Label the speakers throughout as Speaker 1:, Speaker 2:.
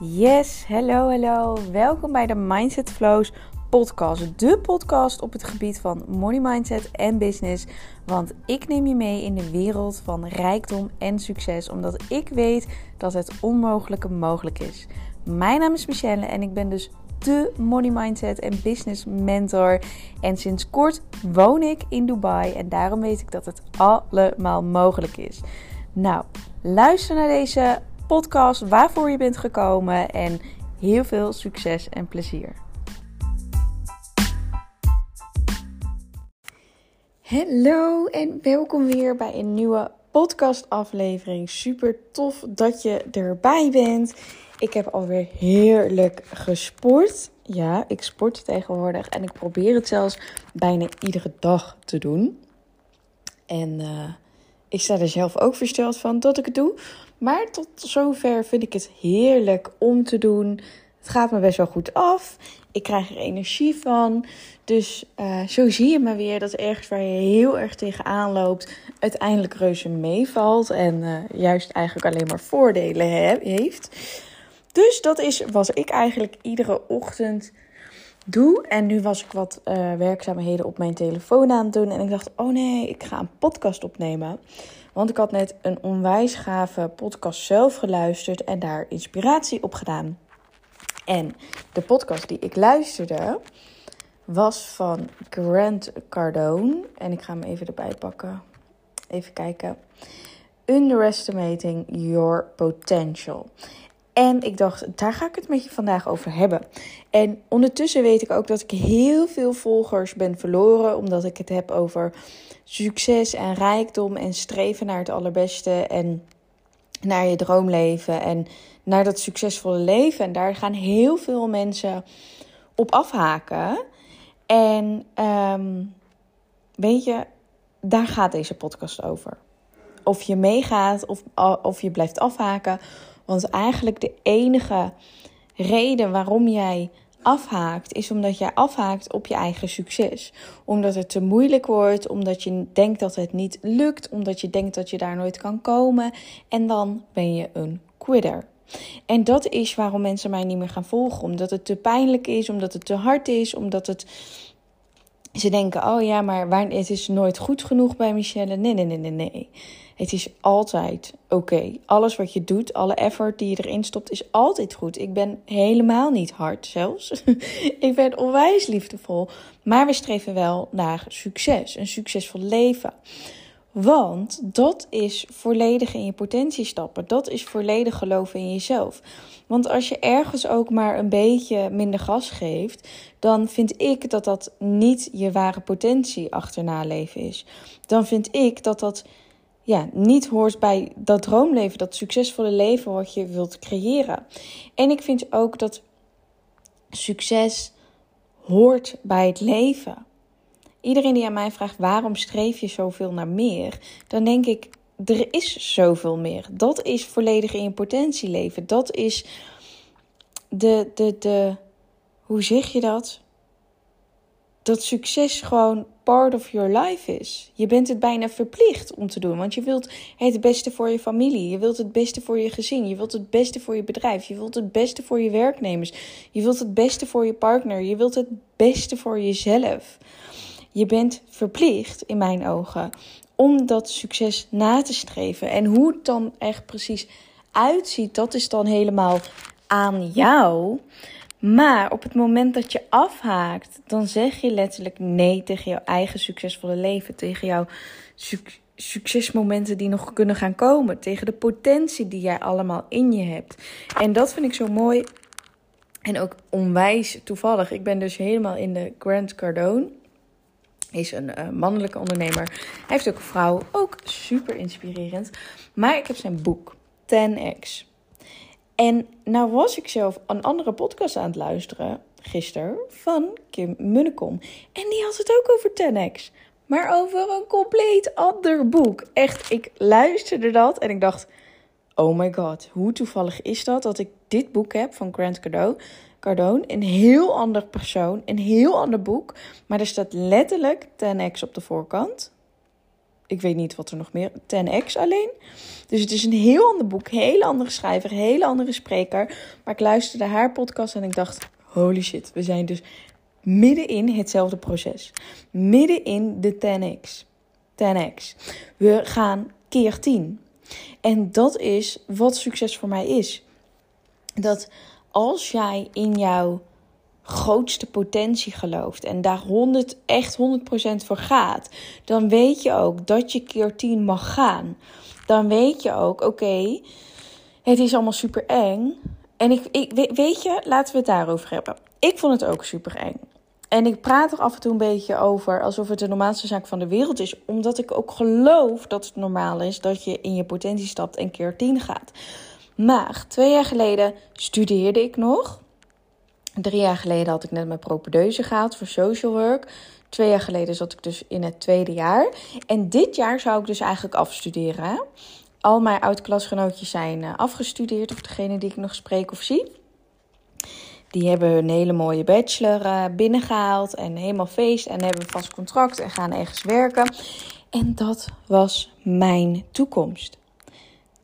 Speaker 1: Yes, hallo, hallo. Welkom bij de Mindset Flows podcast. De podcast op het gebied van money mindset en business. Want ik neem je mee in de wereld van rijkdom en succes. Omdat ik weet dat het onmogelijke mogelijk is. Mijn naam is Michelle en ik ben dus de money mindset en business mentor. En sinds kort woon ik in Dubai en daarom weet ik dat het allemaal mogelijk is. Nou, luister naar deze podcast waarvoor je bent gekomen en heel veel succes en plezier. Hallo en welkom weer bij een nieuwe podcastaflevering. Super tof dat je erbij bent. Ik heb alweer heerlijk gesport. Ja, ik sport tegenwoordig en ik probeer het zelfs bijna iedere dag te doen. En uh, ik sta er zelf ook versteld van dat ik het doe. Maar tot zover vind ik het heerlijk om te doen. Het gaat me best wel goed af. Ik krijg er energie van. Dus uh, zo zie je maar weer dat ergens waar je heel erg tegenaan loopt, uiteindelijk reuze meevalt. En uh, juist eigenlijk alleen maar voordelen he heeft. Dus dat is wat ik eigenlijk iedere ochtend doe. En nu was ik wat uh, werkzaamheden op mijn telefoon aan het doen. En ik dacht, oh nee, ik ga een podcast opnemen. Want ik had net een onwijs gave podcast zelf geluisterd en daar inspiratie op gedaan. En de podcast die ik luisterde was van Grant Cardone. En ik ga hem even erbij pakken. Even kijken. Underestimating Your Potential. En ik dacht, daar ga ik het met je vandaag over hebben. En ondertussen weet ik ook dat ik heel veel volgers ben verloren. Omdat ik het heb over succes en rijkdom en streven naar het allerbeste. En naar je droomleven en naar dat succesvolle leven. En daar gaan heel veel mensen op afhaken. En um, weet je, daar gaat deze podcast over. Of je meegaat of, of je blijft afhaken want eigenlijk de enige reden waarom jij afhaakt, is omdat jij afhaakt op je eigen succes. Omdat het te moeilijk wordt, omdat je denkt dat het niet lukt, omdat je denkt dat je daar nooit kan komen. En dan ben je een quitter. En dat is waarom mensen mij niet meer gaan volgen. Omdat het te pijnlijk is, omdat het te hard is, omdat het. Ze denken, oh ja, maar het is nooit goed genoeg bij Michelle. Nee, nee, nee, nee, nee. Het is altijd oké. Alles wat je doet, alle effort die je erin stopt, is altijd goed. Ik ben helemaal niet hard zelfs. ik ben onwijs liefdevol. Maar we streven wel naar succes, een succesvol leven. Want dat is volledig in je potentie stappen. Dat is volledig geloven in jezelf. Want als je ergens ook maar een beetje minder gas geeft, dan vind ik dat dat niet je ware potentie achterna leven is. Dan vind ik dat dat ja, niet hoort bij dat droomleven, dat succesvolle leven wat je wilt creëren. En ik vind ook dat succes hoort bij het leven. Iedereen die aan mij vraagt waarom streef je zoveel naar meer, dan denk ik, er is zoveel meer. Dat is volledig in je potentie leven. Dat is de, de, de, hoe zeg je dat? Dat succes gewoon part of your life is. Je bent het bijna verplicht om te doen, want je wilt het beste voor je familie, je wilt het beste voor je gezin, je wilt het beste voor je bedrijf, je wilt het beste voor je werknemers, je wilt het beste voor je partner, je wilt het beste voor jezelf. Je bent verplicht, in mijn ogen, om dat succes na te streven. En hoe het dan echt precies uitziet, dat is dan helemaal aan jou. Maar op het moment dat je afhaakt, dan zeg je letterlijk nee tegen jouw eigen succesvolle leven, tegen jouw succesmomenten die nog kunnen gaan komen, tegen de potentie die jij allemaal in je hebt. En dat vind ik zo mooi en ook onwijs toevallig. Ik ben dus helemaal in de Grant Cardone. Is een uh, mannelijke ondernemer. Hij heeft ook een vrouw, ook super inspirerend. Maar ik heb zijn boek 10x. En nou was ik zelf een andere podcast aan het luisteren gisteren van Kim Munnekom. En die had het ook over 10x. Maar over een compleet ander boek. Echt, ik luisterde dat en ik dacht... Oh my god, hoe toevallig is dat dat ik dit boek heb van Grant Cardone? Cardone, een heel ander persoon, een heel ander boek. Maar er staat letterlijk 10x op de voorkant. ik weet niet wat er nog meer. 10x alleen. Dus het is een heel ander boek, hele andere schrijver, hele andere spreker. Maar ik luisterde haar podcast en ik dacht: holy shit, we zijn dus midden in hetzelfde proces. Midden in de 10x. 10x. We gaan keer 10. En dat is wat succes voor mij is. Dat als jij in jouw grootste potentie gelooft en daar 100, echt 100% voor gaat, dan weet je ook dat je keer 10 mag gaan. Dan weet je ook, oké, het is allemaal super eng. En ik, ik, weet je, laten we het daarover hebben. Ik vond het ook super eng. En ik praat er af en toe een beetje over alsof het de normaalste zaak van de wereld is. Omdat ik ook geloof dat het normaal is dat je in je potentie stapt en keer 10 gaat. Maar twee jaar geleden studeerde ik nog. Drie jaar geleden had ik net mijn propedeuse gehaald voor social work. Twee jaar geleden zat ik dus in het tweede jaar. En dit jaar zou ik dus eigenlijk afstuderen. Al mijn oud-klasgenootjes zijn eh, afgestudeerd, of degene die ik nog spreek of zie. Die hebben een hele mooie bachelor uh, binnengehaald en helemaal feest en hebben vast contract en gaan ergens werken. En dat was mijn toekomst.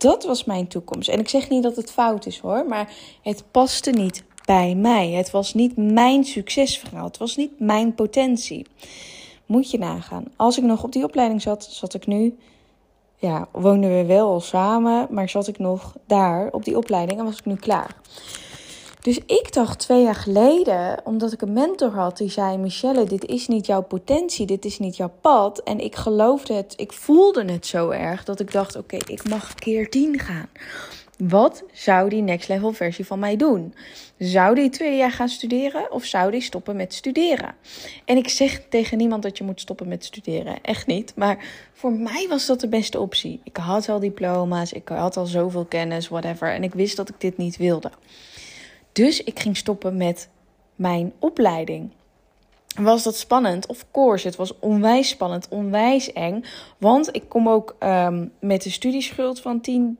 Speaker 1: Dat was mijn toekomst. En ik zeg niet dat het fout is hoor, maar het paste niet bij mij. Het was niet mijn succesverhaal. Het was niet mijn potentie. Moet je nagaan. Als ik nog op die opleiding zat, zat ik nu. Ja, woonden we wel al samen, maar zat ik nog daar op die opleiding en was ik nu klaar. Dus ik dacht twee jaar geleden, omdat ik een mentor had die zei: Michelle, dit is niet jouw potentie, dit is niet jouw pad. En ik geloofde het, ik voelde het zo erg dat ik dacht: oké, ik mag keer tien gaan. Wat zou die next level versie van mij doen? Zou die twee jaar gaan studeren of zou die stoppen met studeren? En ik zeg tegen niemand dat je moet stoppen met studeren. Echt niet. Maar voor mij was dat de beste optie. Ik had al diploma's, ik had al zoveel kennis, whatever. En ik wist dat ik dit niet wilde. Dus ik ging stoppen met mijn opleiding. Was dat spannend? Of course, het was onwijs spannend, onwijs eng. Want ik kom ook ehm, met een studieschuld van 10,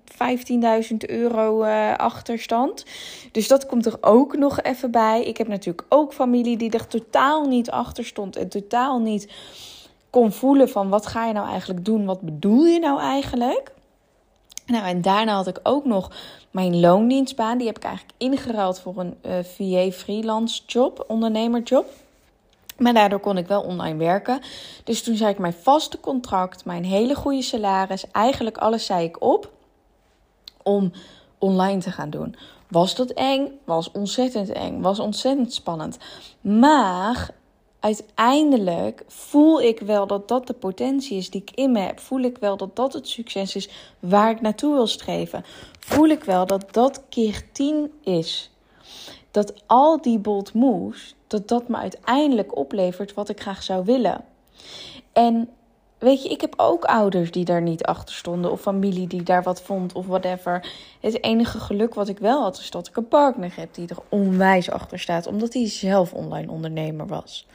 Speaker 1: 15.000 euro uh, achterstand. Dus dat komt er ook nog even bij. Ik heb natuurlijk ook familie die er totaal niet achter stond. En totaal niet kon voelen van wat ga je nou eigenlijk doen? Wat bedoel je nou eigenlijk? Nou, en daarna had ik ook nog mijn loondienstbaan. Die heb ik eigenlijk ingeruild voor een uh, eh, VA freelance job, ondernemerjob. Maar daardoor kon ik wel online werken. Dus toen zei ik mijn vaste contract, mijn hele goede salaris, eigenlijk alles zei ik op om online te gaan doen. Was dat eng? Was ontzettend eng. Was ontzettend spannend. Maar uiteindelijk voel ik wel dat dat de potentie is die ik in me heb. Voel ik wel dat dat het succes is waar ik naartoe wil streven. Voel ik wel dat dat keer 10 is. Dat al die bold moves, dat dat me uiteindelijk oplevert wat ik graag zou willen. En weet je, ik heb ook ouders die daar niet achter stonden. Of familie die daar wat vond of whatever. Het enige geluk wat ik wel had, is dat ik een partner heb die er onwijs achter staat. Omdat hij zelf online ondernemer was.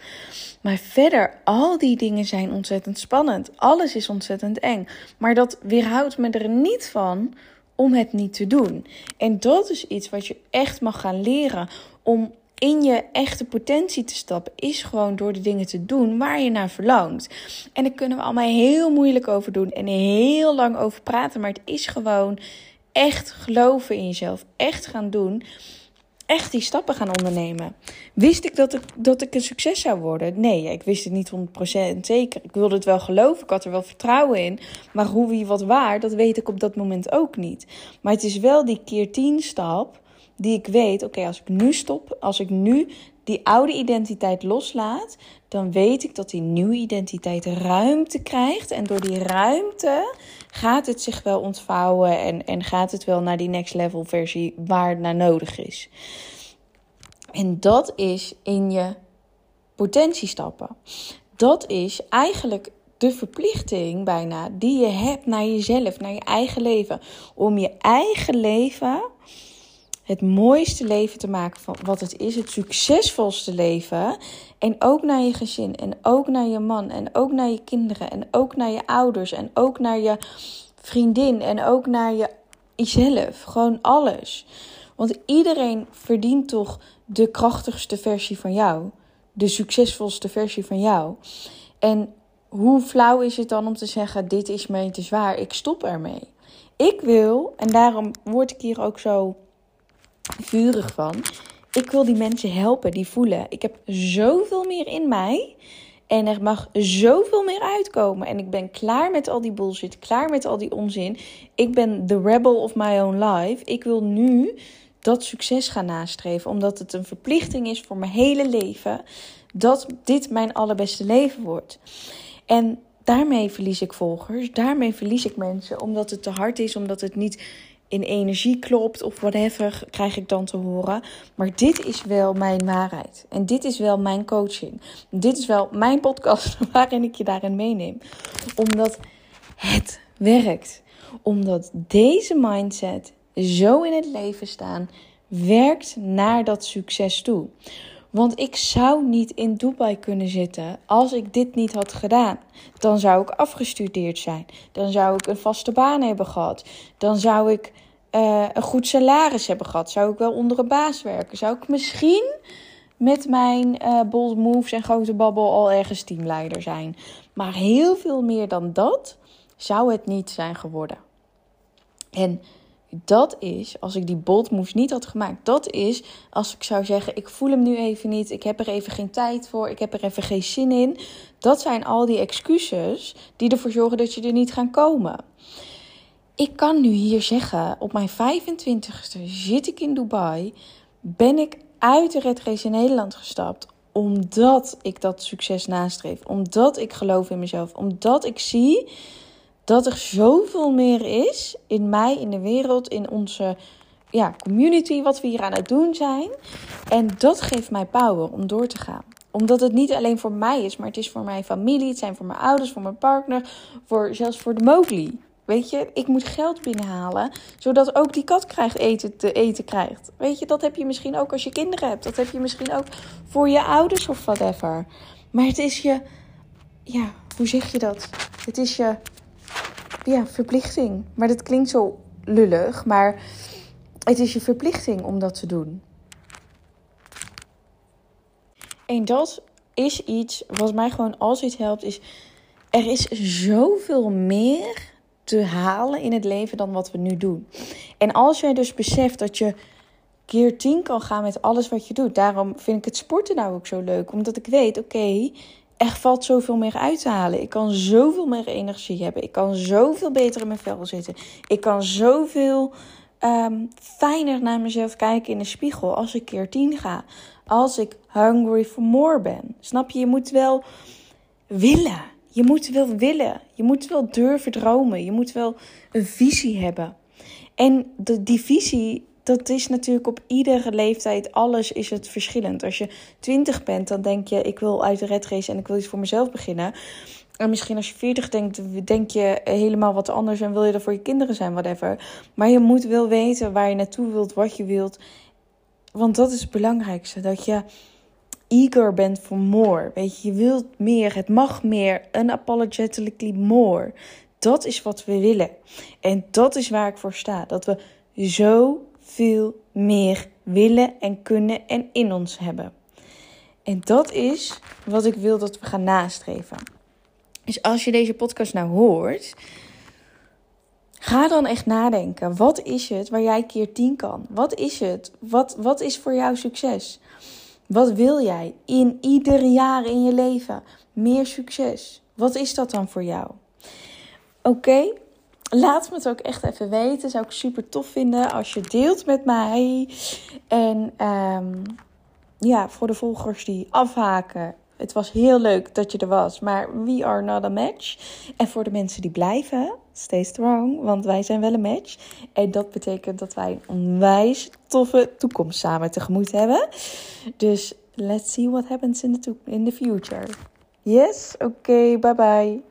Speaker 1: Maar verder, al die dingen zijn ontzettend spannend. Alles is ontzettend eng. Maar dat weerhoudt me er niet van om het niet te doen. En dat is iets wat je echt mag gaan leren om in je echte potentie te stappen, is gewoon door de dingen te doen waar je naar verlangt. En daar kunnen we allemaal heel moeilijk over doen en heel lang over praten, maar het is gewoon echt geloven in jezelf, echt gaan doen. Echt die stappen gaan ondernemen. Wist ik dat ik, dat ik een succes zou worden? Nee, ik wist het niet 100% zeker. Ik wilde het wel geloven, ik had er wel vertrouwen in. Maar hoe, wie, wat, waar, dat weet ik op dat moment ook niet. Maar het is wel die keer 10 stap die ik weet, oké, als ik nu stop, als ik nu die oude identiteit loslaat, dan weet ik dat die nieuwe identiteit ruimte krijgt. En door die ruimte gaat het zich wel ontvouwen en, en gaat het wel naar die next level versie waar het naar nodig is. En dat is in je potentie stappen. Dat is eigenlijk de verplichting bijna die je hebt naar jezelf, naar je eigen leven. Om je eigen leven het mooiste leven te maken van wat het is, het succesvolste leven. En ook naar je gezin, en ook naar je man, en ook naar je kinderen, en ook naar je ouders, en ook naar je vriendin, en ook naar je, jezelf. Gewoon alles. Want iedereen verdient toch de krachtigste versie van jou, de succesvolste versie van jou. En hoe flauw is het dan om te zeggen: dit is mij te zwaar, ik stop ermee. Ik wil, en daarom word ik hier ook zo vurig van. Ik wil die mensen helpen, die voelen. Ik heb zoveel meer in mij. En er mag zoveel meer uitkomen. En ik ben klaar met al die bullshit, klaar met al die onzin. Ik ben the rebel of my own life. Ik wil nu dat succes gaan nastreven, omdat het een verplichting is voor mijn hele leven dat dit mijn allerbeste leven wordt. En daarmee verlies ik volgers, daarmee verlies ik mensen, omdat het te hard is, omdat het niet in energie klopt of whatever, krijg ik dan te horen. Maar dit is wel mijn waarheid. En dit is wel mijn coaching. Dit is wel mijn podcast waarin ik je daarin meeneem. Omdat het werkt. Omdat deze mindset zo in het leven staan werkt naar dat succes toe. Want ik zou niet in Dubai kunnen zitten als ik dit niet had gedaan. Dan zou ik afgestudeerd zijn. Dan zou ik een vaste baan hebben gehad. Dan zou ik uh, een goed salaris hebben gehad. Zou ik wel onder een baas werken. Zou ik misschien met mijn uh, bold moves en grote babbel al ergens teamleider zijn. Maar heel veel meer dan dat zou het niet zijn geworden. En dat is, als ik die bold moves niet had gemaakt, dat is als ik zou zeggen: ik voel hem nu even niet, ik heb er even geen tijd voor, ik heb er even geen zin in. Dat zijn al die excuses die ervoor zorgen dat je er niet gaat komen. Ik kan nu hier zeggen: op mijn 25ste zit ik in Dubai, ben ik uit de red race in Nederland gestapt omdat ik dat succes nastreef, omdat ik geloof in mezelf, omdat ik zie dat er zoveel meer is in mij, in de wereld, in onze ja, community, wat we hier aan het doen zijn. En dat geeft mij power om door te gaan. Omdat het niet alleen voor mij is, maar het is voor mijn familie, het zijn voor mijn ouders, voor mijn partner, voor, zelfs voor de Mowgli. Weet je, ik moet geld binnenhalen, zodat ook die kat krijgt eten, te eten krijgt. Weet je, dat heb je misschien ook als je kinderen hebt. Dat heb je misschien ook voor je ouders of whatever. Maar het is je, ja, hoe zeg je dat? Het is je ja, verplichting. Maar dat klinkt zo lullig, maar het is je verplichting om dat te doen. En dat is iets wat mij gewoon altijd helpt, is er is zoveel meer te halen in het leven dan wat we nu doen. En als jij dus beseft dat je keer tien kan gaan met alles wat je doet. Daarom vind ik het sporten nou ook zo leuk. Omdat ik weet, oké, er valt zoveel meer uit te halen. Ik kan zoveel meer energie hebben. Ik kan zoveel beter in mijn vel zitten. Ik kan zoveel um, fijner naar mezelf kijken in de spiegel als ik keer tien ga. Als ik hungry for more ben. Snap je? Je moet wel willen. Je moet wel willen. Je moet wel durven dromen. Je moet wel een visie hebben. En de, die visie dat is natuurlijk op iedere leeftijd, alles is het verschillend. Als je 20 bent, dan denk je, ik wil uit de red race en ik wil iets voor mezelf beginnen. En misschien als je 40 denkt, denk je helemaal wat anders en wil je er voor je kinderen zijn, whatever. Maar je moet wel weten waar je naartoe wilt, wat je wilt. Want dat is het belangrijkste, dat je eager bent for more. Weet je, je wilt meer, het mag meer, unapologetically more. Dat is wat we willen. En dat is waar ik voor sta. Dat we zo veel meer willen en kunnen en in ons hebben. En dat is wat ik wil dat we gaan nastreven. Dus als je deze podcast nou hoort, ga dan echt nadenken. Wat is het waar jij keer 10 kan? Wat is het? Wat, wat is voor jou succes? Wat wil jij in ieder jaar in je leven? Meer succes. Wat is dat dan voor jou? Oké, Laat me het ook echt even weten. Zou ik super tof vinden als je deelt met mij. En um, ja, voor de volgers die afhaken. Het was heel leuk dat je er was, maar we are not a match. En voor de mensen die blijven, stay strong, want wij zijn wel een match. En dat betekent dat wij een onwijs toffe toekomst samen tegemoet hebben. Dus let's see what happens in the, in the future. Yes? Oké, bye bye.